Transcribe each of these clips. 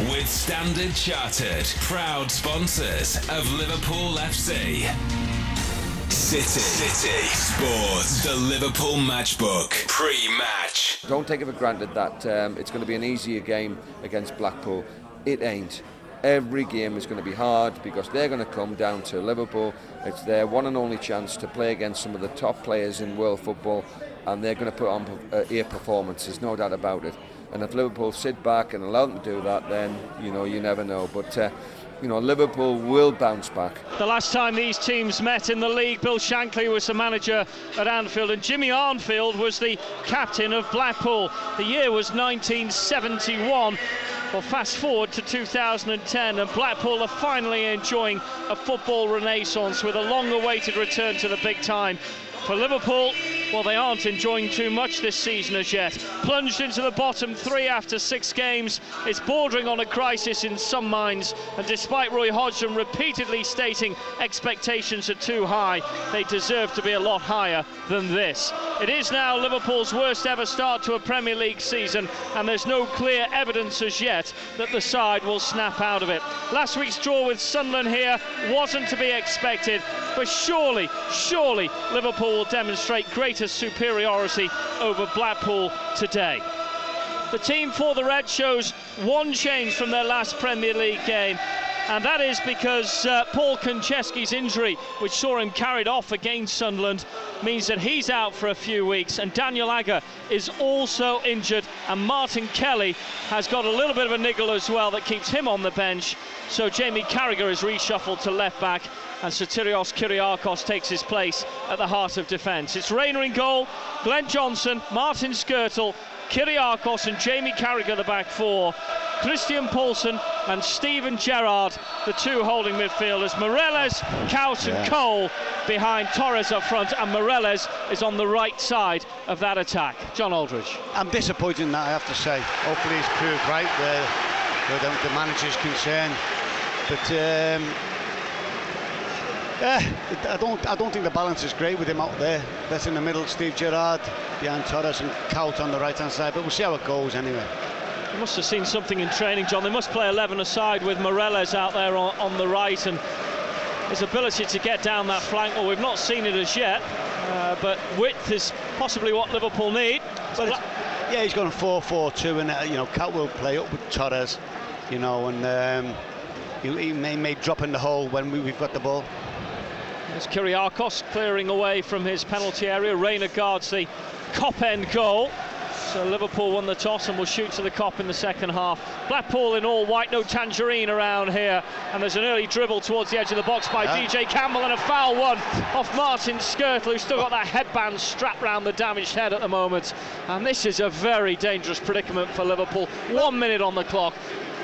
with Standard Chartered, proud sponsors of Liverpool FC. City. City. Sports. The Liverpool Matchbook. Pre-match. Don't take it for granted that um, it's going to be an easier game against Blackpool. It ain't. Every game is going to be hard because they're going to come down to Liverpool. It's their one and only chance to play against some of the top players in world football, and they're going to put on uh, air performances, no doubt about it. And if Liverpool sit back and allow them to do that, then you know you never know. But uh, you know, Liverpool will bounce back. The last time these teams met in the league, Bill Shankly was the manager at Anfield, and Jimmy Armfield was the captain of Blackpool. The year was 1971. Well, fast forward to 2010, and Blackpool are finally enjoying a football renaissance with a long awaited return to the big time. For Liverpool, well, they aren't enjoying too much this season as yet. Plunged into the bottom three after six games. It's bordering on a crisis in some minds. And despite Roy Hodgson repeatedly stating expectations are too high, they deserve to be a lot higher than this. It is now Liverpool's worst ever start to a Premier League season, and there's no clear evidence as yet that the side will snap out of it. Last week's draw with Sunderland here wasn't to be expected, but surely, surely Liverpool will demonstrate greater superiority over Blackpool today. The team for the Red shows one change from their last Premier League game, and that is because uh, Paul Konchesky's injury, which saw him carried off against Sunderland, means that he's out for a few weeks, and Daniel Agger is also injured, and Martin Kelly has got a little bit of a niggle as well that keeps him on the bench. So Jamie Carragher is reshuffled to left back, and Sotirios Kyrgiakos takes his place at the heart of defence. It's Reina in goal, Glenn Johnson, Martin Skrtel, Kyrgiakos and Jamie Carragher the back four, Christian Poulsen and Steven Gerrard the two holding midfielders, Kuyt and yeah. Cole behind Torres up front and Meireles is on the right side of that attack. John Aldridge. I'm disappointed in that I have to say. Hopefully he's proved right where, where the, the manager's concerned. But um, yeah, I don't, I don't think the balance is great with him out there. That's in the middle, Steve Gerrard behind Torres and Kuyt on the right-hand side. But we'll see how it goes anyway. He must have seen something in training, John. They must play 11 aside with Meireles out there on, on the right and his ability to get down that flank. Well, we've not seen it as yet, uh, but width is possibly what Liverpool need. Yeah, he's gone 4-4-2, and uh, you know, Kuyt will play up with Torres, you know, and um, he, he, may, may drop in the hole when we, we've got the ball. There's Kyrgiakos clearing away from his penalty area. Reina guards the Kop end goal. So Liverpool won the toss and will shoot to the Kop in the second half. Blackpool in all white, no tangerine around here. And there's an early dribble towards the edge of the box by yeah. DJ Campbell and a foul one off Martin Skrtel, who's still got that headband strapped round the damaged head at the moment. And this is a very dangerous predicament for Liverpool. One minute on the clock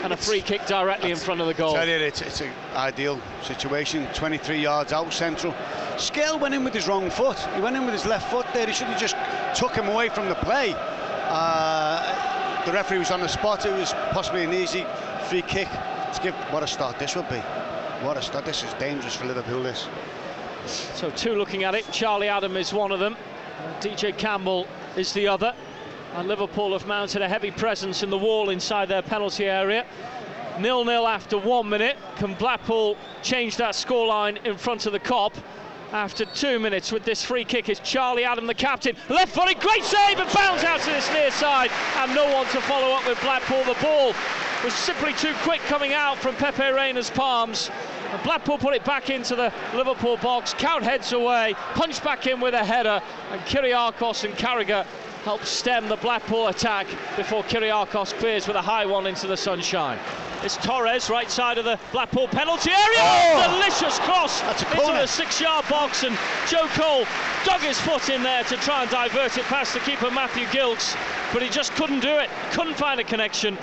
and a free kick directly in front of the goal. Tell you, it's, it's an ideal situation. 23 yards out central. Scale went in with his wrong foot. He went in with his left foot there. He should have just took him away from the play. Uh, the referee was on the spot. It was possibly an easy free kick to give. What a start this would be. What a start. This is dangerous for Liverpool, this. So two looking at it. Charlie Adam is one of them. DJ Campbell is the other. And Liverpool have mounted a heavy presence in the wall inside their penalty area. Nil-nil after one minute. Can Blackpool change that scoreline in front of the Kop? After two minutes with this free kick is Charlie Adam, the captain. Left footed, great save, and bounce out to this near side. And no one to follow up with Blackpool. The ball was simply too quick coming out from Pepe Reina's palms. And Blackpool put it back into the Liverpool box. Kuyt heads away, punched back in with a header, and Kyrgiakos and Carragher help stem the Blackpool attack before Kyrgiakos clears with a high one into the sunshine. It's Torres, right side of the Blackpool penalty area. Oh! Delicious cross into the six-yard box, and Joe Cole dug his foot in there to try and divert it past the keeper Matthew Gilks, but he just couldn't do it. Couldn't find a connection.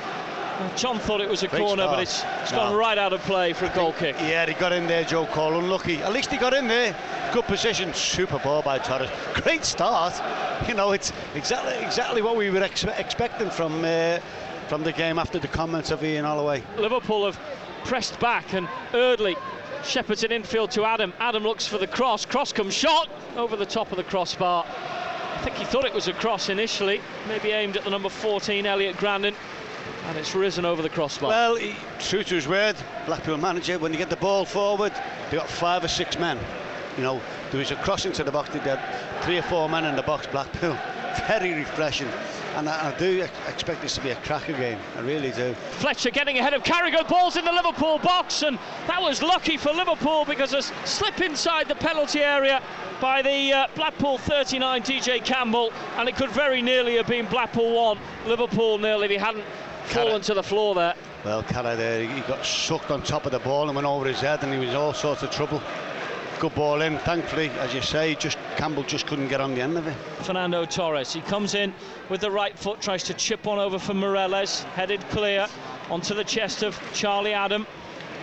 John thought it was a corner, start. but it's, it's no. gone right out of play for a goal kick. Yeah, he got in there, Joe Cole. Unlucky. At least he got in there. Good position. Super ball by Torres. Great start. You know, it's exactly exactly what we were ex- expecting from uh, from the game after the comments of Ian Holloway. Liverpool have pressed back and Eardley shepherds it infield to Adam. Adam looks for the cross. Cross comes shot over the top of the crossbar. I think he thought it was a cross initially, maybe aimed at the number 14, Elliot Grandin. and it's risen over the crossbar. Well, he, true to his word, Blackpool manager, when you get the ball forward, they got five or six men. You know, there was a cross into the box, they had three or four men in the box, Blackpool. Very refreshing. And I, I do expect this to be a cracker game. I really do. Fletcher getting ahead of Carragher. Ball's in the Liverpool box, and that was lucky for Liverpool because a slip inside the penalty area by the uh, Blackpool 39 DJ Campbell, and it could very nearly have been Blackpool 1, Liverpool nil if he hadn't fallen to the floor there. Well, Carra there, he got sucked on top of the ball and went over his head, and he was all sorts of trouble. Good ball in, thankfully, as you say, just Campbell just couldn't get on the end of it. Fernando Torres, he comes in with the right foot, tries to chip one over for Meireles, headed clear onto the chest of Charlie Adam.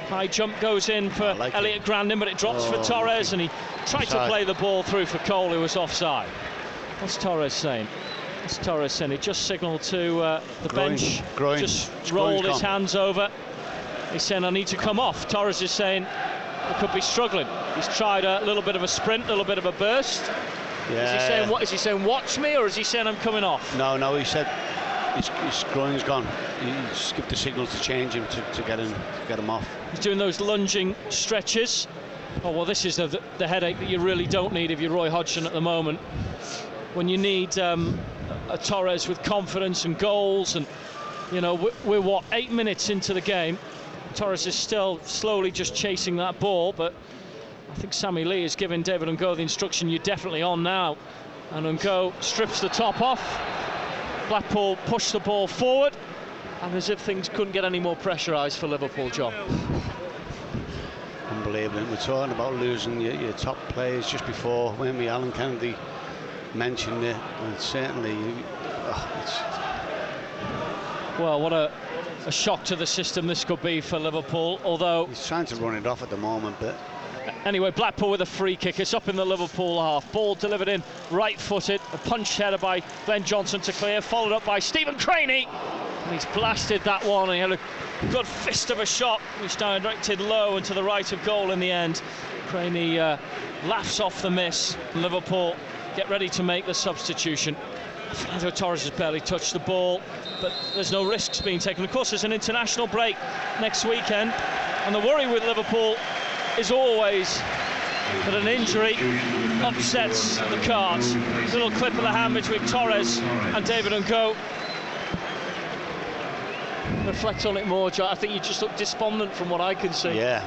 High jump goes in for like Elliot it. Grandin, but it drops oh, for Torres, and he tried to play the ball through for Cole, who was offside. What's Torres saying? What's Torres saying? He just signalled to uh, the Groin. bench, Groin. just rolled his hands over. He's saying, I need to come off. Torres is saying, could be struggling. He's tried a little bit of a sprint, a little bit of a burst. Yeah. Is he saying what? Is he saying watch me, or is he saying I'm coming off? No, no. He said his, his groin's gone. He's given the signal to change him to, to get him to get him off. He's doing those lunging stretches. Oh well, this is the, the headache that you really don't need if you're Roy Hodgson at the moment. When you need um, a Torres with confidence and goals, and you know we're, we're what eight minutes into the game. Torres is still slowly just chasing that ball, but I think Sammy Lee is giving David Ngog the instruction you're definitely on now. And Ngog strips the top off. Blackpool push the ball forward, and as if things couldn't get any more pressurised for Liverpool, John. Unbelievable. We're talking about losing your, your top players just before when we Alan Kennedy mentioned it, and certainly, oh, well, what a a shock to the system this could be for Liverpool, although... He's trying to run it off at the moment, but... Anyway, Blackpool with a free kick. It's up in the Liverpool half. Ball delivered in right-footed. A punch header by Glenn Johnson to clear, followed up by Stephen Crainey. And he's blasted that one. He had a good fist of a shot, which directed low and to the right of goal in the end. Crainey uh, laughs off the miss. Liverpool get ready to make the substitution. Fernando Torres has barely touched the ball, but there's no risks being taken. Of course, there's an international break next weekend, and the worry with Liverpool is always that an injury upsets the cards. Little clip of the hand between Torres and David Ngog. Reflect on it more, Joe. I think you just look despondent from what I can see. Yeah,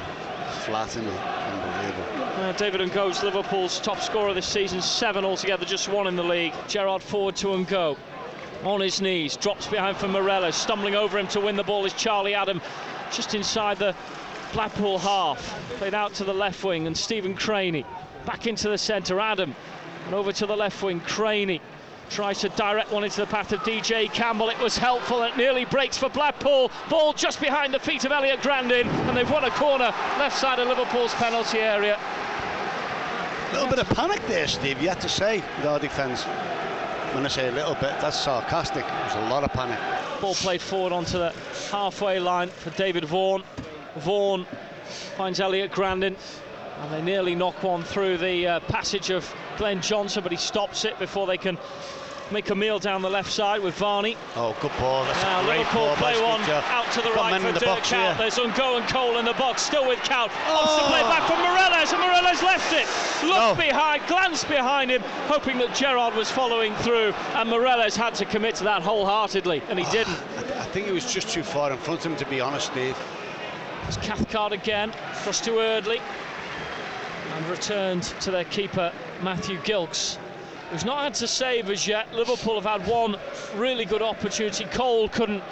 flat in it. Uh, David Ngog's Liverpool's top scorer this season, seven altogether, just one in the league. Gerrard forward to Ngog. On his knees, drops behind for Meireles, stumbling over him to win the ball is Charlie Adam, just inside the Blackpool half. Played out to the left wing, and Stephen Crainey back into the centre. Adam, and over to the left wing, Crainey tries to direct one into the path of DJ Campbell. It was helpful. It nearly breaks for Blackpool. Ball just behind the feet of Elliot Grandin, and they've won a corner left side of Liverpool's penalty area. A little bit of panic there, Steve, you have to say, with our defence. When I say a little bit, that's sarcastic. There's a lot of panic. Ball played forward onto the halfway line for David Vaughan. Vaughan finds Elliot Grandin, and they nearly knock one through the uh, passage of Glenn Johnson, but he stops it before they can make a meal down the left side with Varney. Oh, good ball. That's now, Liverpool ball play one out to the right for Dirk Kuyt. There's Ngog and Cole in the box, still with Kuyt. Oh. to play oh! back from Meireles, and Meireles left it. Looked oh. behind, glanced behind him, hoping that Gerrard was following through, and Meireles had to commit to that wholeheartedly, and he oh. didn't. I think he was just too far in front of him, to be honest, Steve. It's Cathcart again, cross to Eardley, and returned to their keeper, Matthew Gilks who's not had to save as yet. Liverpool have had one really good opportunity. Cole couldn't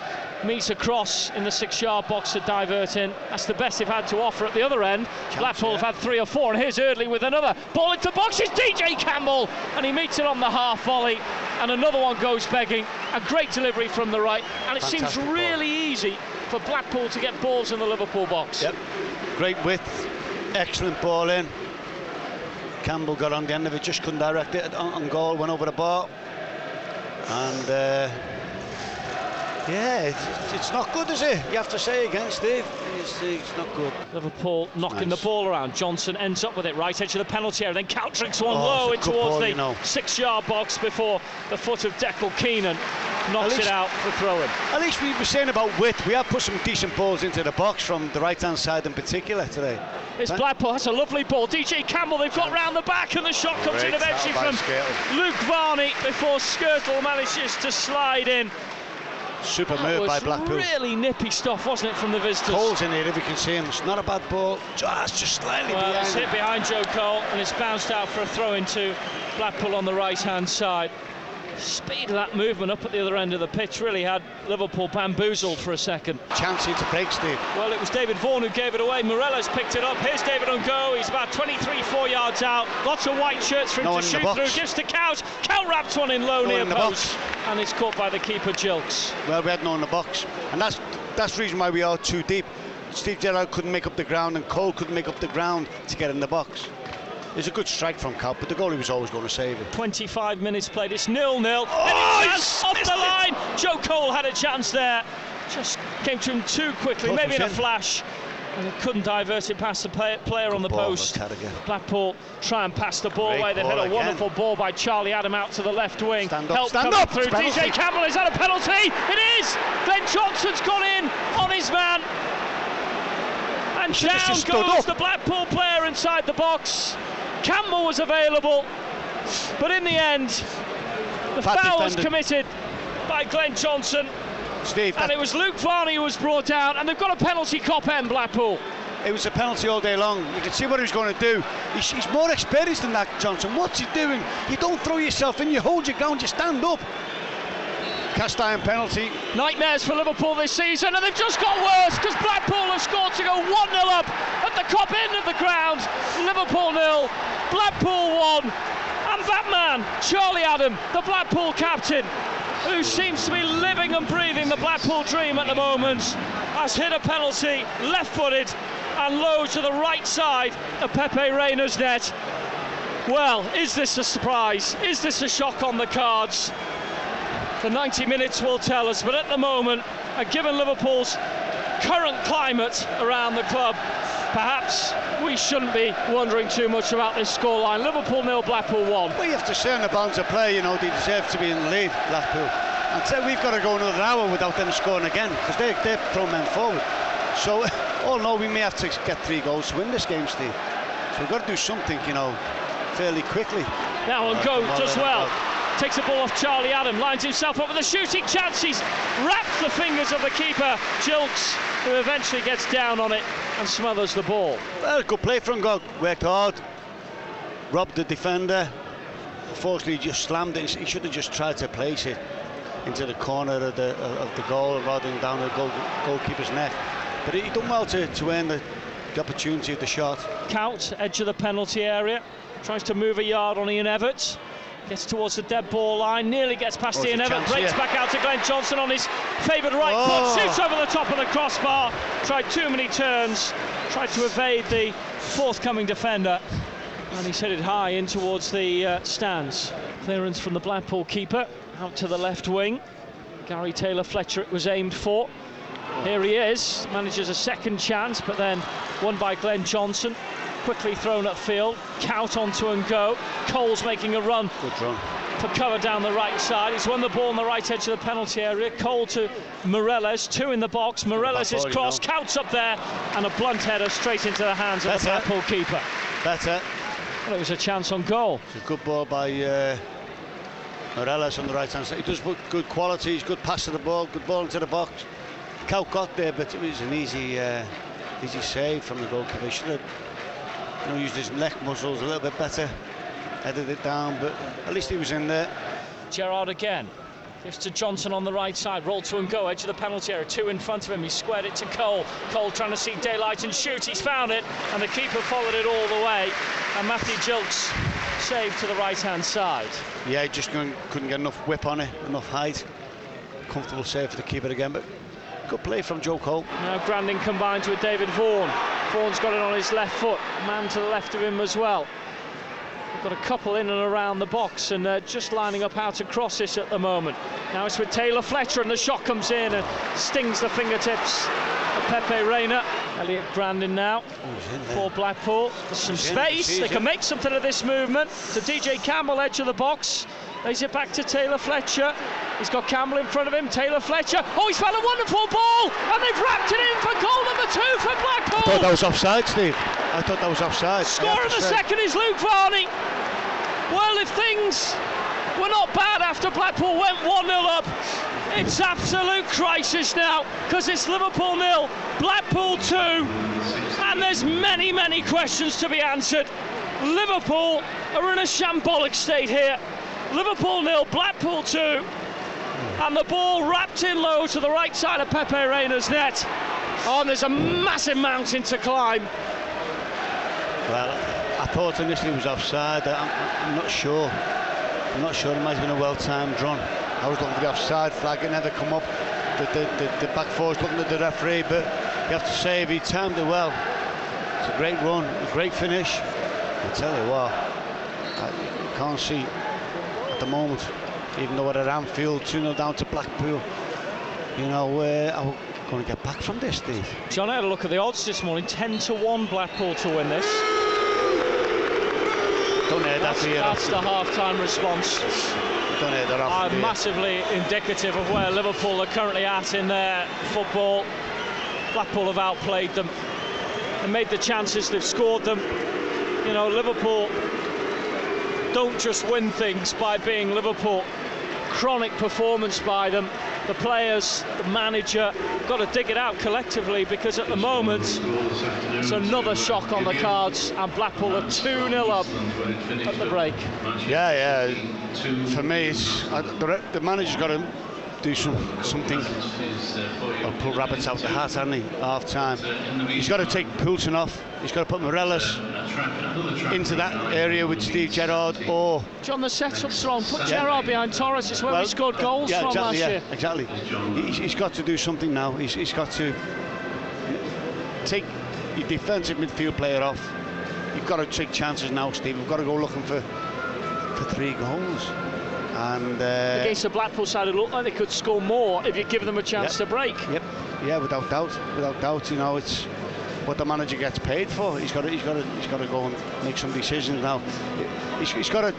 meet across in the six-yard box to divert in. That's the best they've had to offer at the other end. Chance, Blackpool yeah. have had three or four, and here's Eardley with another ball into the box. It's DJ Campbell, and he meets it on the half volley, and another one goes begging. A great delivery from the right, and it Fantastic seems really ball. easy for Blackpool to get balls in the Liverpool box. Yep, great width, excellent ball in. Campbell got on the end of it, just couldn't direct it on, on goal, went over the bar. And uh, yeah, it's, it's, not good, is it? You have to say again, Steve. It's, it's not good. Liverpool knocking nice. the ball around. Johnson ends up with it right edge of the penalty area. Then Coutricks one oh, low in towards ball, the you know. six-yard box before the foot of Declan Keenan. Knocks least- it out for throwing. At least we were saying about width. We have put some decent balls into the box from the right-hand side in particular today. It's Blackpool. That's a lovely ball. DJ Campbell, they've got round the back, and the shot comes in eventually from Skrtel. Luke Varney before Skrtel manages to slide in. Super That move by Blackpool. really nippy stuff, wasn't it, from the visitors? Cole's in here if you can see him. It's not a bad ball. Just, just slightly Well, behind. it's hit behind Joe Cole, and it's bounced out for a throw into Blackpool on the right-hand side. Speed of that movement up at the other end of the pitch really had Liverpool bamboozled for a second. Chance here to break, Steve. Well, it was David Vaughan who gave it away. Meireles picked it up. Here's David Ngog. He's about 23, 4 yards out. Lots of white shirts for him No to one in the shoot through. Gives to Kuyt. Kuyt wraps one in low No near in the post. box. And it's caught by the keeper, Gilks. Well, we had no in the box, and that's that's the reason why we are too deep. Steve Gerrard couldn't make up the ground, and Cole couldn't make up the ground to get in the box. It's a good strike from Kuyt, but the goalie was always going to save it. 25 minutes played. It's nil-nil. Oh, Any he's chance off the it. line. Joe Cole had a chance there. Just came to him too quickly, Close maybe in a flash. And he couldn't divert it past the play- player on the ball, post. Blackpool try and pass the ball Great away. They've ball had a again. wonderful ball by Charlie Adam out to the left wing. Stand up, Help stand up, through. DJ Campbell is that a penalty? It is. Glenn Johnson's gone in on his man. And down goes up. the Blackpool player inside the box. Campbell was available, but in the end, the Bad foul was committed by Glenn Johnson, Steve, and it was Luke Varney who was brought out, and they've got a penalty Kop end Blackpool. it was a penalty all day long. You can see what he was going to do. He's, he's more experienced than that, Johnson. What's he doing? You don't throw yourself in. You hold your ground. You stand up. Cast iron penalty. Nightmares for Liverpool this season, and they've just got worse because Blackpool have scored to go 1 0 up the top end of the ground. Liverpool nil, Blackpool 1. And that man, Charlie Adam, the Blackpool captain, who seems to be living and breathing the Blackpool dream at the moment, has hit a penalty, left footed, and low to the right side of Pepe Reina's net. Well, is this a surprise? Is this a shock on the cards? The 90 minutes will tell us, but at the moment, and given Liverpool's current climate around the club, perhaps we shouldn't be wondering too much about this scoreline. Liverpool nil, Blackpool one. We have to say on the balance of play, you know, they deserve to be in the lead, Blackpool. And so we've got to go another hour without them scoring again because they, thrown men forward. So, all in all, we may have to get three goals to win this game, Steve. So we've got to do something, you know, fairly quickly. Now Ngog Well does well. well. Takes the ball off Charlie Adam, lines himself up with a shooting chance. He's wrapped the fingers of the keeper, Gilks, who eventually gets down on it and smothers the ball. Well, good play from God. Worked hard. Robbed the defender. Unfortunately, he just slammed it. He should have just tried to place it into the corner of the of the goal rather than down the goal, goalkeeper's neck. But he done well to, to earn the, the opportunity of the shot. Kuyt, edge of the penalty area, tries to move a yard on Ian Evatt. Gets towards the dead ball line, nearly gets past Oh, Ian Evatt, breaks here. back out to Glenn Johnson on his favoured right Oh. foot, shoots over the top of the crossbar, tried too many turns, tried to evade the forthcoming defender, and he's headed high in towards the uh, stands. Clearance from the Blackpool keeper, out to the left wing. Gary Taylor Fletcher it was aimed for. Here he is, manages a second chance, but then won by Glenn Johnson. Quickly thrown upfield, Kuyt onto Ngog. Cole's making a run Good run. for cover down the right side. He's won the ball on the right edge of the penalty area. Cole to Meireles, two in the box. Meireles is ball, you crossed, know. Kuyt's up there, and a blunt header straight into the hands of That's the it. Blackpool keeper. Better. Well, it was a chance on goal. It's a good ball by uh, Meireles on the right hand side. He does put good qualities, good pass to the ball, good ball into the box. Kuyt got there, but it was an easy, uh, easy save from the should have you know, used his neck muscles a little bit better, headed it down, but at least he was in there. Gerrard again. Gives to Johnson on the right side, roll to Ngog, edge of the penalty area, two in front of him. He squared it to Cole. Cole trying to see daylight and shoot. He's found it, and the keeper followed it all the way. And Matthew Gilks saved to the right hand side. Yeah, he just couldn't, couldn't get enough whip on it, enough height. Comfortable save for the keeper again, but good play from Joe Cole. Now Grandin combines with David Vaughan. Vaughan's got it on his left foot, man to the left of him as well. We've got a couple in and around the box and uh, just lining up how to cross this at the moment. Now it's with Taylor Fletcher and the shot comes in and stings the fingertips of Pepe Reina. Elliot Grandin now he's in there. for Blackpool. There's some space, they can make something of this movement. To DJ Campbell, edge of the box. Is it back to Taylor Fletcher? He's got Campbell in front of him. Taylor Fletcher. Oh, he's found a wonderful ball, and they've wrapped it in for goal number two for Blackpool. I thought that was offside, Steve. I thought that was offside. Score of the say. second is Luke Varney. Well, if things were not bad after Blackpool went 1 0 up, it's absolute crisis now because it's Liverpool nil, Blackpool 2, and there's many, many questions to be answered. Liverpool are in a shambolic state here. Liverpool nil, Blackpool 2, and the ball wrapped in low to the right side of Pepe Reina's net. Oh, and there's a massive mountain to climb. Well, I thought initially it was offside. I'm, I'm not sure. I'm not sure. It might have been a well-timed run. I was looking for the offside flag. It never come up. The, the, the, the back four looking at the referee, but you have to say he timed it well. It's a great run, a great finish. I tell you what, I can't see at the moment, even though we're at Anfield, 2 0 down to Blackpool. You know, uh, I'm going to get back from this, Steve. John, I had a look at the odds this morning 10 to 1 Blackpool to win this. Don't hear that That's, that's the half time response don't hear that often, are massively indicative of where Liverpool are currently at in their football. Blackpool have outplayed them and made the chances, they've scored them. You know, Liverpool don't just win things by being Liverpool. Chronic performance by them. The players, the manager, got to dig it out collectively because at the moment it's another shock on the cards and Blackpool are 2-0 up at the break. Yeah, yeah for me, uh, the, the manager's got to do some something or pull rabbits out the hat, hasn't he? Half time. He's got to take Poulsen off. He's got to put Meireles into that area with Steve Gerrard or John. The setup's wrong. Put yeah. Gerrard behind Torres. It's where well, we scored goals yeah, from exactly, last yeah, year. Exactly. He's, he's got to do something now. He's, he's got to take your defensive midfield player off. You've got to take chances now, Steve. We've got to go looking for for three goals. And uh, against the Blackpool side, it looked like they could score more if you give them a chance yep, to break. Yep, yeah, without doubt, without doubt. You know, it's what the manager gets paid for. He's got to, he's got to, he's got to go and make some decisions now. He's, he's got to,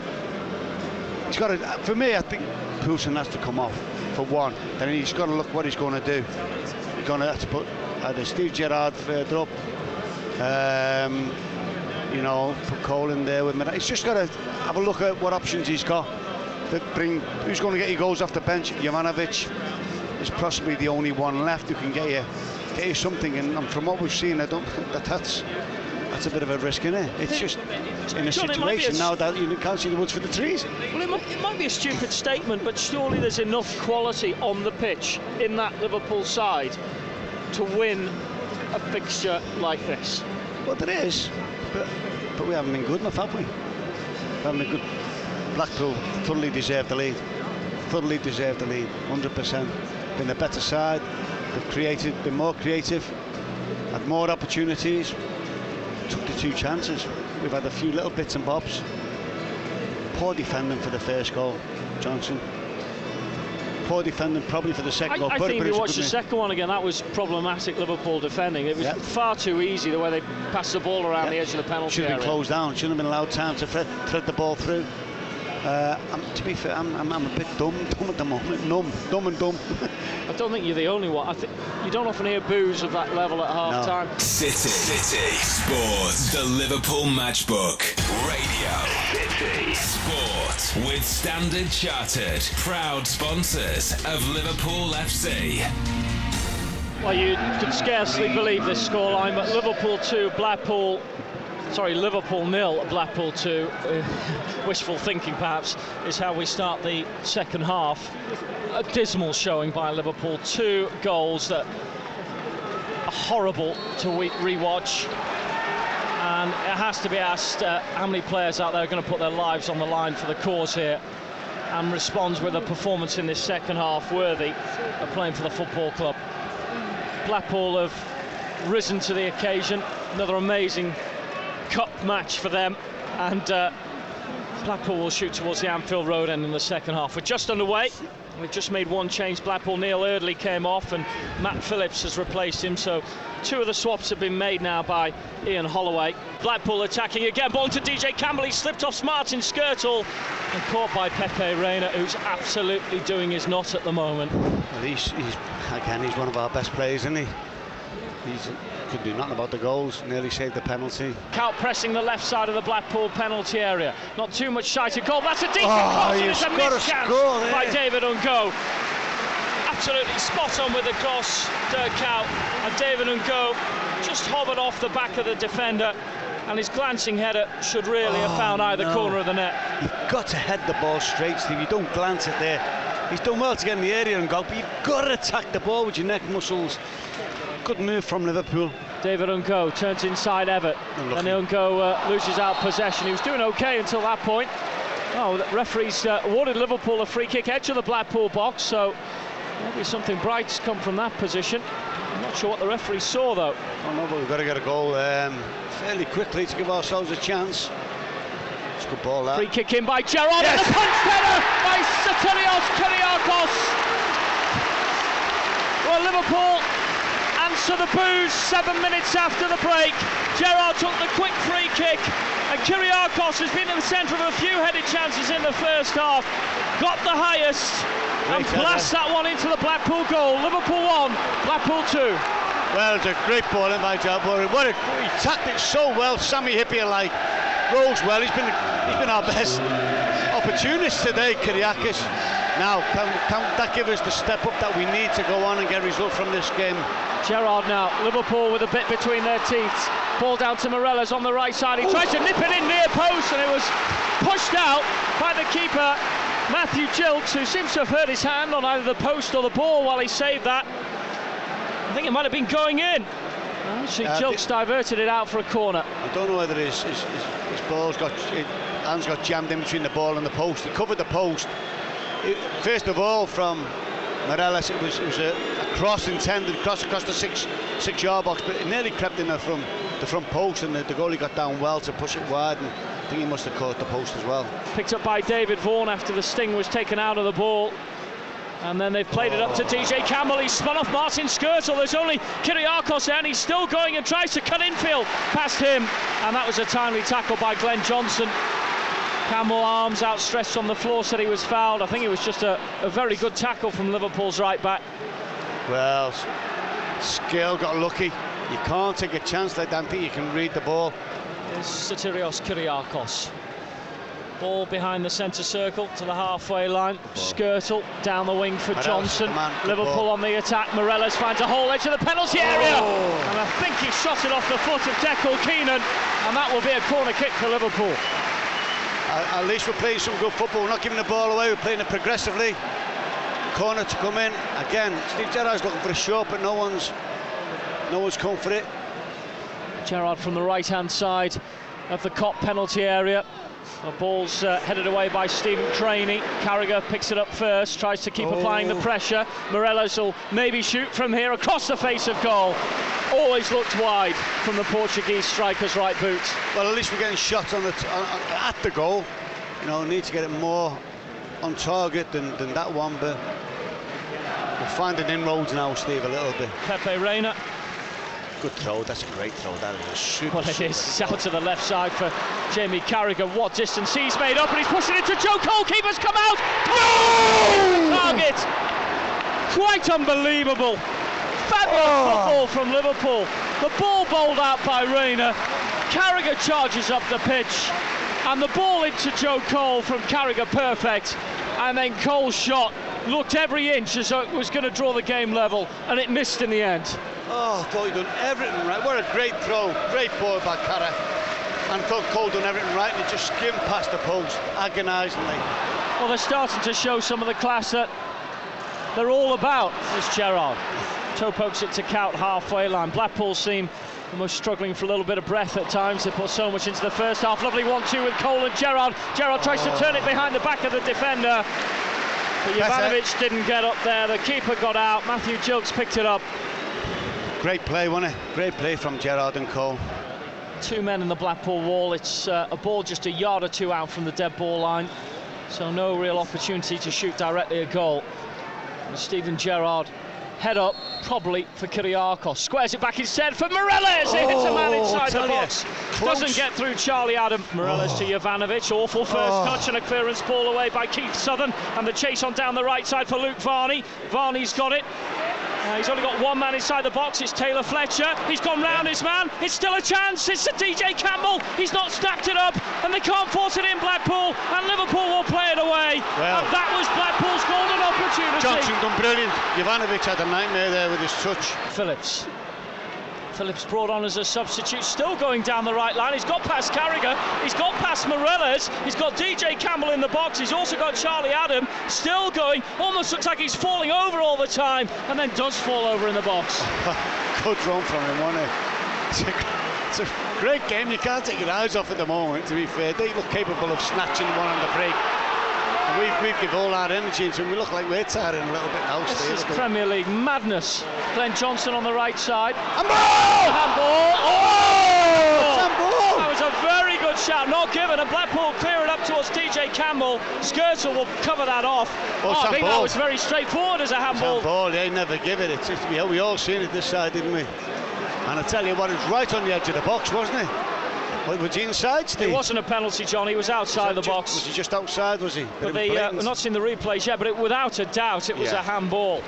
he's got to. For me, I think Poulsen has to come off for one. Then he's got to look what he's going to do. He's going to have to put either Steve Gerrard further up. Um, you know, put Cole in there with me. He's just got to have a look at what options he's got. Bring who's going to get you goals off the bench? Jovanovic is possibly the only one left who can get you get you something. And, and from what we've seen, I don't think that that's that's a bit of a risk, isn't it? It's just in a John, situation a now that you can't see the woods for the trees. Well, it might, it might, be a stupid statement, but surely there's enough quality on the pitch in that Liverpool side to win a fixture like this. Well, there is, but but we haven't been good enough, have we? We haven't been good. Blackpool thoroughly deserved the lead. Thoroughly deserved the lead, 100%. Been a better side. They've created, been more creative, had more opportunities. Took the two chances. We've had a few little bits and bobs. Poor defending for the first goal, Johnson poor defending probably for the second I, goal. I think if you watch the second one again, that was problematic Liverpool defending. It was yep. far too easy the way they passed the ball around yep. the edge of the penalty Should have been area. closed down. Shouldn't have been allowed time to thread, thread the ball through. Uh, to be fair, I'm, I'm, I'm, a bit dumb, dumb at the moment, numb, dumb and dumb. I don't think you're the only one. I think you don't often hear boos of that level at half no. time. City, City, Sports, the Liverpool Matchbook, Radio, City, Sport, with Standard Chartered, proud sponsors of Liverpool FC. Well, you could scarcely believe this scoreline, but Liverpool 2, Blackpool sorry, Liverpool nil, Blackpool two. Uh, wishful thinking, perhaps, is how we start the second half. A dismal showing by Liverpool. Two goals that are horrible to re-watch. And it has to be asked uh, how many players out there are going to put their lives on the line for the cause here and responds with a performance in this second half worthy of playing for the football club. Blackpool have risen to the occasion. Another amazing cup match for them. And uh, Blackpool will shoot towards the Anfield Road end in the second half. We're just underway We've just made one change. Blackpool Neal Eardley came off and Matt Phillips has replaced him. So two of the swaps have been made now by Ian Holloway. Blackpool attacking again. Ball to DJ Campbell. He slipped off Martin Skrtel and caught by Pepe Reina, who's absolutely doing his knot at the moment. Well, he's, he's again, he's one of our best players, isn't he? He's could do nothing about the goals. Nearly saved the penalty. Kuyt pressing the left side of the Blackpool penalty area. Not too much shy to goal. That's a decent oh, cross. It's a missed chance by David Ngog. Absolutely spot on with the cross, Dirk Kuyt. And David Ngog just hovered off the back of the defender. And his glancing header should really oh, have found either no. corner of the net. You've got to head the ball straight, Steve. You don't glance it there. He's done well to get in the area and go, but you've got to attack the ball with your neck muscles. Good move from Liverpool. David Ngog turns inside Evatt, and Ngog uh, loses out possession. He was doing okay until that point. Oh, the referees uh, awarded Liverpool a free kick edge of the Blackpool box, so maybe something bright's come from that position. I'm not sure what the referee saw though. Oh no, but we've got to get a goal um, fairly quickly to give ourselves a chance. It's a good ball that. Free kick in by Gerrard yes. and the punch header by Sotirios Kyrgiakos. Well, Liverpool answer the booze seven minutes after the break. Gerrard took the quick free kick, and Kyrgiakos has been in the centre of a few headed chances in the first half. Got the highest and blast that one into the Blackpool goal. Liverpool 1, Blackpool 2. Well, it's a great ball in by Jalbori. What a, he tacked it so well. Sammy Hyypiä like rolls well. He's been he's been our best opportunist today, Kyrgiakos. Now, can, can that give us the step up that we need to go on and get a result from this game? Gerrard now, Liverpool with a bit between their teeth. Ball down to Meireles on the right side. He Ooh. tried to nip it in near post and it was pushed out by the keeper, Matthew Gilks, who seems to have hurt his hand on either the post or the ball while he saved that. I think it might have been going in. Actually, uh, Gilks diverted it out for a corner. I don't know whether his, his, his, his ball's got, his hands got jammed in between the ball and the post. He covered the post. It, first of all, from Meireles, it was, it was a, a, cross intended, cross across the six six yard box, but it nearly crept in there from the front post, and the, the goalie got down well to push it wide. And I think he must have caught the post as well. Picked up by David Vaughan after the sting was taken out of the ball. And then they've played it up to DJ Campbell. He's spun off Martin Skrtel. There's only Kyrgiakos there, and he's still going and tries to cut infield past him. And that was a timely tackle by Glenn Johnson. Campbell, arms outstretched on the floor, said he was fouled. I think it was just a, a very good tackle from Liverpool's right back. Well, Skill got lucky. You can't take a chance like that until you can read the ball. Here's Sotirios Kyrgiakos. Ball behind the centre circle to the halfway line. Skrtel down the wing for Johnson. Liverpool on the attack. Meireles finds a hole edge of the penalty area. Oh. And I think he shot it off the foot of Declan Keenan. And that will be a corner kick for Liverpool at least we're playing some good football. We're not giving the ball away. We're playing it progressively. Corner to come in again. Steve Gerrard's looking for a shot, but no one's no one's come for it. Gerrard from the right-hand side of the Kop penalty area. The ball's uh, headed away by Stephen Crainey. Carragher picks it up first, tries to keep oh. applying the pressure. Meireles will maybe shoot from here across the face of goal. Always looked wide from the Portuguese striker's right boot. Well, at least we're getting shots on the on, at the goal. You know, need to get it more on target than, than that one, but we're finding inroads now, Steve, a little bit. Pepe Reina Good throw, that's a great throw. That is a super. Well, it is. out to the left side for Jamie Carragher. What distance he's made up, and he's pushing it to Joe Cole. Keeper's come out. No! Target. Quite unbelievable. Fabulous oh. football from Liverpool. The ball bowled out by Reina. Carragher charges up the pitch, and the ball into Joe Cole from Carragher perfect, and then Cole's shot looked every inch as though it was going to draw the game level, and it missed in the end. Oh, thought he'd done everything right. What a great throw. Great ball by Carra. And thought Cole done everything right and he just skimmed past the post agonisingly. Well, they're starting to show some of the class that they're all about, this Gerrard. Toe pokes it to Kuyt halfway line. Blackpool seem almost struggling for a little bit of breath at times. They put so much into the first half. Lovely one-two with Cole and Gerard. Gerrard tries oh. to turn it behind the back of the defender. But Jovanovic didn't get up there. The keeper got out. Matthew Gilks picked it up. Great play, wasn't it? Great play from Gerrard and Cole. Two men in the Blackpool wall. It's uh, a ball just a yard or two out from the dead ball line. So no real opportunity to shoot directly a goal. Steven Gerrard head up, probably for Kyrgiakos. Squares it back instead for Meireles. Oh, it hits a man inside the box. Doesn't get through Charlie Adam. Meireles oh. to Jovanovic. Awful first oh. touch and a clearance ball away by Keith Southern. And the chase on down the right side for Luke Varney. Varney's got it. Uh, he's only got one man inside the box. It's Taylor Fletcher. He's gone round his man. It's still a chance. It's to DJ Campbell. He's not stacked it up, and they can't force it in Blackpool. And Liverpool will play it away. Well, and that was Blackpool's golden opportunity. Johnson done brilliant. Jovanovic had a nightmare there with his touch. Phillips Phillips brought on as a substitute, still going down the right line. He's got past Carragher, he's got past Meireles, he's got DJ Campbell in the box, he's also got Charlie Adam still going. Almost looks like he's falling over all the time, and then does fall over in the box. Good run from him, wasn't it? It's a, it's a great game. You can't take your eyes off at the moment, to be fair. They look capable of snatching one on the break. We've, we've given all our energy into him. We look like we're tiring a little bit now. This is Premier League madness. Glenn Johnson on the right side. Handball! Handball! Oh! oh! Handball! That was a very good shot, not given. And Blackpool clear it up towards DJ Campbell. Skrtel will cover that off. Oh, oh I think that was very straightforward as a handball. Handball, they never give it. It's we, we all seen it this side, didn't we? And I tell you what, it was right on the edge of the box, wasn't it? Was inside, Steve? It wasn't a penalty, John. He was outside was the box. Was he just outside, was he? But the, uh, we're not seeing the replays yet, but it, without a doubt, it was yeah. a handball.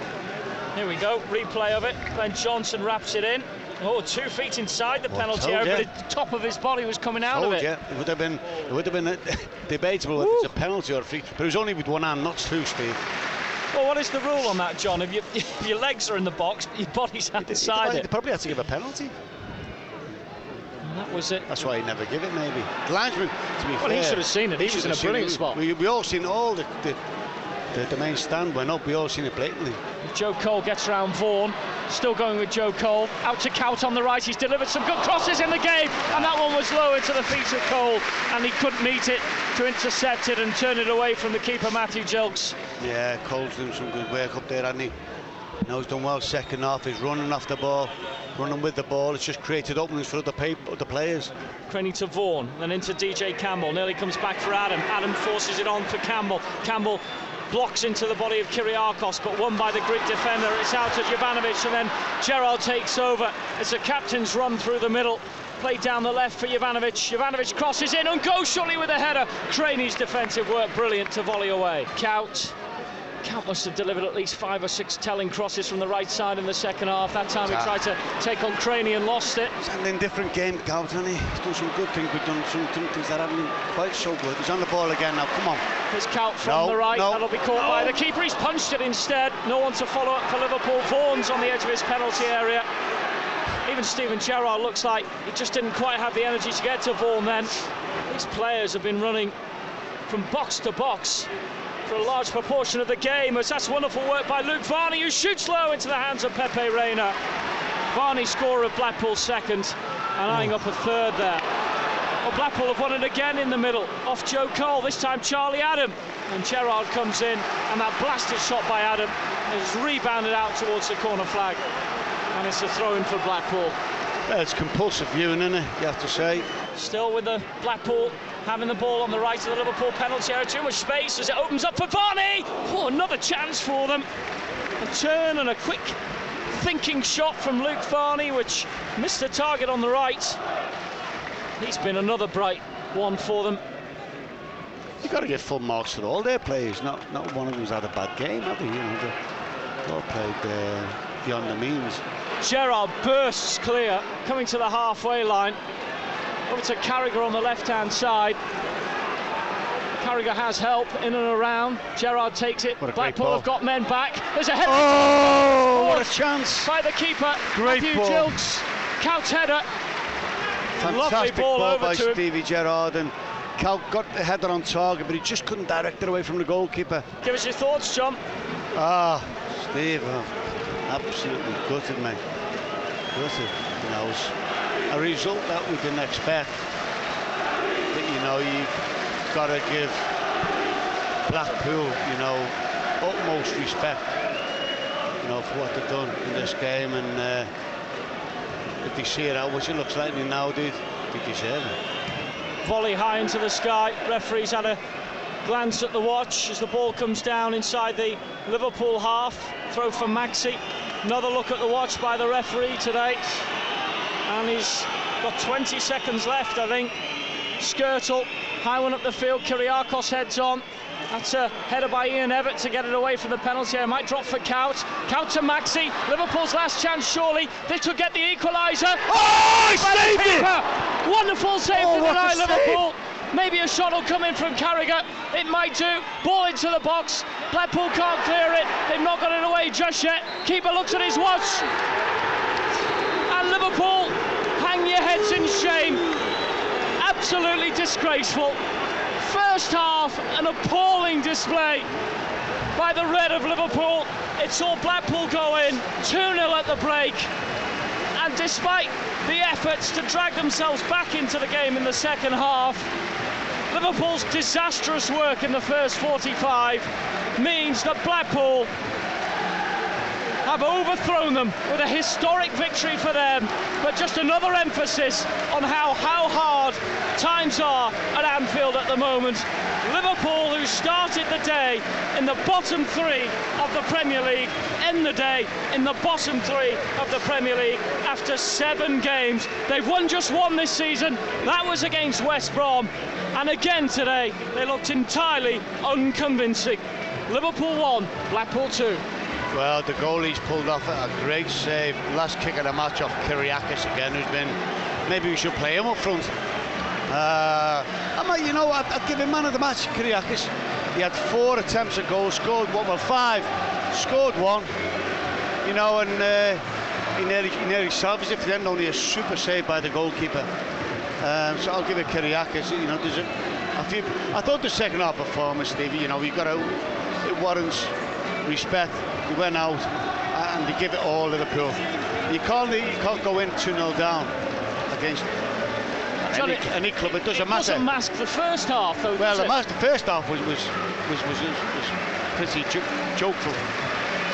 Here we go, replay of it. Ben Johnson wraps it in. Oh, two feet inside the well, penalty area, but the top of his body was coming out told of it. Yeah, it would have been, it would have been debatable if it's a penalty or a free, but it was only with one hand, not two, Steve. Well, what is the rule on that, John? If, you, if your legs are in the box, but your body's outside it. They probably had to give a penalty. That was it. That's why he never give it, maybe. The linesman, to be well, fair, he should have seen it. He, he was in a brilliant spot. We, we all seen all the, the, the, the main stand went up. We all seen it blatantly. Joe Cole gets around Vaughan. Still going with Joe Cole. Out to Kuyt on the right. He's delivered some good crosses in the game. And that one was low into the feet of Cole. And he couldn't meet it to intercept it and turn it away from the keeper, Matthew Gilks. Yeah, Cole's doing some good work up there, hasn't he? Now he's done well second half. He's running off the ball running with the ball. It's just created openings for other, other players. Crainey to Vaughan, then into DJ Campbell. Nearly comes back for Adam. Adam forces it on for Campbell. Campbell blocks into the body of Kyrgiakos, but won by the Greek defender. It's out to Jovanovic, and then Gerrard takes over. It's a captain's run through the middle. Played down the left for Jovanovic. Jovanovic crosses in and goes surely with a header. Crainey's defensive work brilliant to volley away. Kuyt Kuyt must have delivered at least five or six telling crosses from the right side in the second half. That time he tried to take on Crainey and lost it. He's had a different game, Kuyt, hasn't he? He's done some good things, but done some things that haven't been quite so good. He's on the ball again now, come on. Here's Kuyt from no, the right, no, that'll be caught no. by the keeper. He's punched it instead. No one to follow up for Liverpool. Vaughan's on the edge of his penalty area. Even Steven Gerrard looks like he just didn't quite have the energy to get to Vaughan then. These players have been running from box to box for a large proportion of the game as that's wonderful work by Luke Varney who shoots low into the hands of Pepe Reina. Varney score of Blackpool second and eyeing up a third there. Well, Blackpool have won it again in the middle off Joe Cole, this time Charlie Adam and Gerrard comes in and that blasted shot by Adam is rebounded out towards the corner flag and it's a throw in for Blackpool. Yeah, it's compulsive viewing, isn't it? You have to say. Still with the Blackpool having the ball on the right of the Liverpool penalty area. Too much space as it opens up for Varney. Oh, another chance for them. A turn and a quick thinking shot from Luke Varney, which missed the target on the right. He's been another bright one for them. You've got to get full marks for all their players. Not not one of them's had a bad game, have they? You know, they all played uh, beyond the means. Gerrard bursts clear, coming to the halfway line. Over to Carragher on the left-hand side. Carragher has help in and around. Gerrard takes it. Blackpool have got men back. There's a header. Oh, what a chance. By the keeper. Great Matthew ball. Gilks. Kuyt's header. Fantastic ball, ball by Stevie Gerrard and Kuyt got the header on target, but he just couldn't direct it away from the goalkeeper. Give us your thoughts, John. Ah, Steve, oh, absolutely gutted, mate. Gutted. Know, a result that we didn't expect. But, you know, you've got to give Blackpool, you know, utmost respect, you know, for what they've done in this game. And uh, if they see it out, which it looks like they now did, they deserve it. Volley high into the sky. Referees had a glance at the watch as the ball comes down inside the Liverpool half. Throw from Maxi. Another look at the watch by the referee today. And he's got 20 seconds left, I think. Skrtel, high one up the field. Kyrgiakos heads on. That's a header by Ian Evatt to get it away from the penalty area. Might drop for Kuyt. Kuyt to Maxi. Liverpool's last chance, surely. This could get the equaliser. Oh, he saved it! Wonderful save Oh, a tonight, save. Liverpool. Maybe a shot will come in from Carragher. It might do. Ball into the box. Blackpool can't clear it. They've not got it away just yet. Keeper looks at his watch. And Liverpool, heads in shame. Absolutely disgraceful. First half, an appalling display by the red of Liverpool. It saw Blackpool go in 2 0 at the break. And despite the efforts to drag themselves back into the game in the second half, Liverpool's disastrous work in the first 45 means that Blackpool have overthrown them with a historic victory for them, but just another emphasis on how, how hard times are at Anfield at the moment. Liverpool, who started the day in the bottom three of the Premier League, end the day in the bottom three of the Premier League after seven games. They've won just one this season, that was against West Brom, and again today they looked entirely unconvincing. Liverpool 1, Blackpool 2. Well, the goalie's pulled off a great save. Last kick of the match off Kyrgiakos again, who's been. Maybe we should play him up front. Uh, I might, you know, I'd, I'd give him man of the match, Kyrgiakos. He had four attempts at goal, scored one, well, five, scored one. You know, and uh, he nearly, he nearly salvaged it for them. Only a super save by the goalkeeper. Um, so I'll give it Kyrgiakos. You know, there's a, a few. I thought the second half performance, Stevie. You know, we got to. It warrants respect. He went out and they give it all Liverpool. You can't, you can't go in 2 0 down against Johnny, any, any club. It doesn't it matter. mask the first half, though. Well, the, it? mas- the first half was was was was, was pretty jo- jokeful.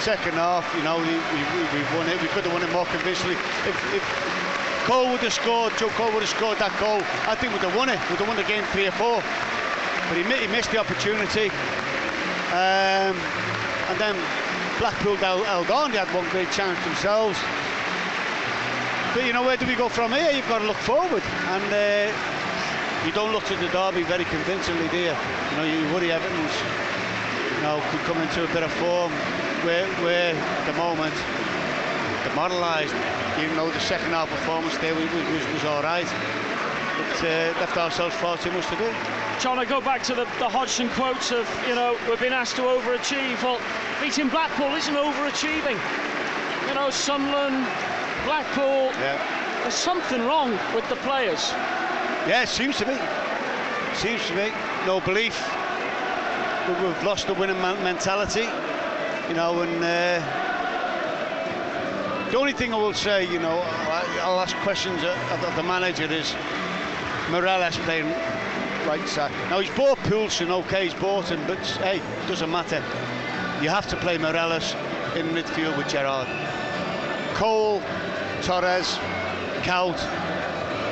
Second half, you know, we, we, we- we won it. We could have won it more convincingly. If, if Cole would have scored, Joe Cole would have scored that goal, I think we'd have won it. We'd have won the game three or four. But he, he missed the opportunity. Um, and then Blackpool held held on. They had one great chance themselves. But you know, where do we go from here? You've got to look forward. And uh, you don't look to the derby very convincingly, do you? You know, you worry Everton's, you know, could come into a bit of form where, where at the moment, demoralised, even though the second half performance there was, was, was all right. But uh, left ourselves far too much to do. John, I go back to the, the Hodgson quotes of, you know, we've been asked to overachieve. Well, beating Blackpool isn't overachieving. You know, Sunderland, Blackpool, Yeah. there's something wrong with the players. Yeah, it seems to be. Seems to be. No belief. We- We've lost the winning mentality. You know, and uh, the only thing I will say, you know, I'll ask questions of the manager is Meireles playing right side. Now he's bought Poulsen, okay, he's bought him, but hey, doesn't matter. You have to play Meireles in midfield with Gerrard. Cole, Torres, Kuyt,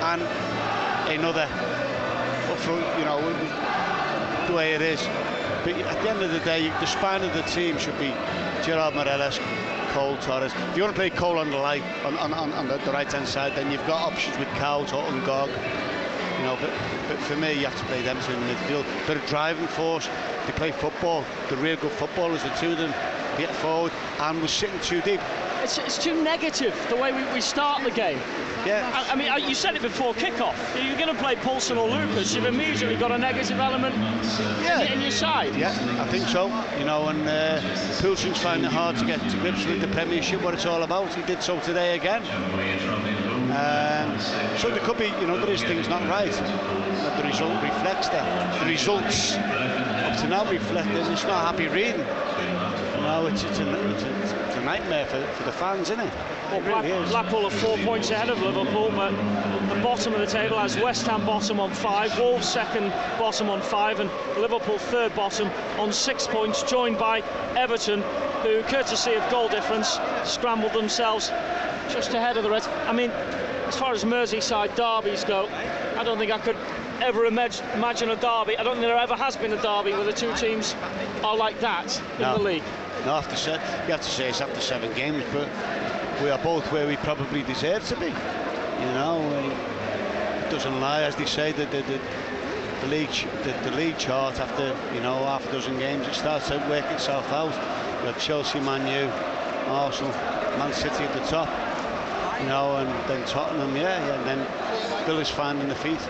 and another you know, the way it is. But at the end of the day, the spine of the team should be Gerrard Meireles, Cole Torres. If you want to play Cole on the light, on, on, on, the, right hand side, then you've got options with Kuyt or Ngog. Know, but, but for me, you have to play them two in the midfield. Bit of driving force. They play football. They're real good footballers, the two of them. Get forward, and we're sitting too deep. It's, it's too negative the way we, we start the game. Yeah. I, I mean, you said it before kickoff. You're going to play Poulsen or Lucas. You've immediately got a negative element Yeah. in, in your side. Yeah, I think so. You know, and uh, Poulsen's finding it hard to get to grips with the Premiership, what it's all about. He did so today again. Um, so there could be, you know, there is things not right. But the result reflects that. The results up to now reflect that it's not happy reading. Know, it's, it's, a, it's, a, it's a nightmare for, for the fans, isn't it? Well, It really is. Blackpool are four points ahead of Liverpool, but the bottom of the table has West Ham bottom on five, Wolves second bottom on five, and Liverpool third bottom on six points, joined by Everton, who, courtesy of goal difference, scrambled themselves just ahead of the Reds. I mean, as far as Merseyside derbies go, I don't think I could ever imagine a derby. I don't think there ever has been a derby where the two teams are like that in no. the league. No, after se- you have to say it's after seven games, but we are both where we probably deserve to be. You know, it doesn't lie, as they say, that the, the, the, league the, the, league chart after you know half a dozen games it starts to work itself out. You have Chelsea, Man U, Arsenal, Man City at the top. You know, and then Tottenham, yeah, yeah, and then Villa's finding the feet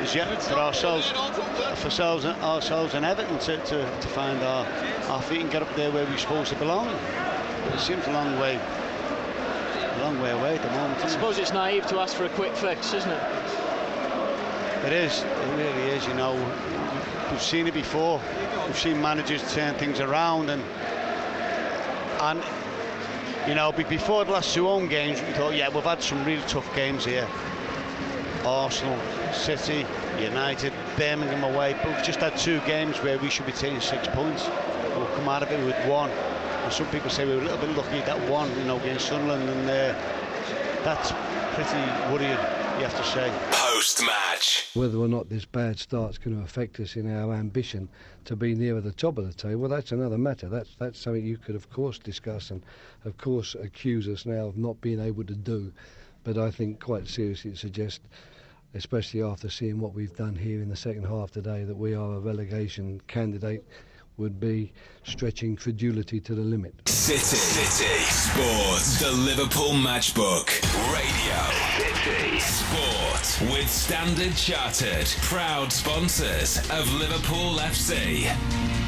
is yet for ourselves, for ourselves, ourselves and Everton to, to, to find our, our feet and get up there where we're supposed to belong. But it seems a long way, a long way away at the moment. I suppose it? it's naive to ask for a quick fix, isn't it? It is. It really is. You know, we've seen it before. We've seen managers turn things around, and and you know, before the last two home games, we thought, yeah, we've had some really tough games here. Arsenal, City, United, Birmingham away, but we've just had two games where we should be taking six points. We'll come out of it with one. And some people say we were a little bit lucky at that one, you know, against Sunderland, and uh, that's pretty worrying, you have to say. Post match. Whether or not this bad start's going to affect us in our ambition to be nearer the top of the table, well, that's another matter. That's that's something you could, of course, discuss and, of course, accuse us now of not being able to do. But I think quite seriously suggest especially after seeing what we've done here in the second half today, that we are a relegation candidate would be stretching credulity to the limit. City, City, Sports, the Liverpool Matchbook, Radio, City, Sport, with Standard Chartered, proud sponsors of Liverpool FC.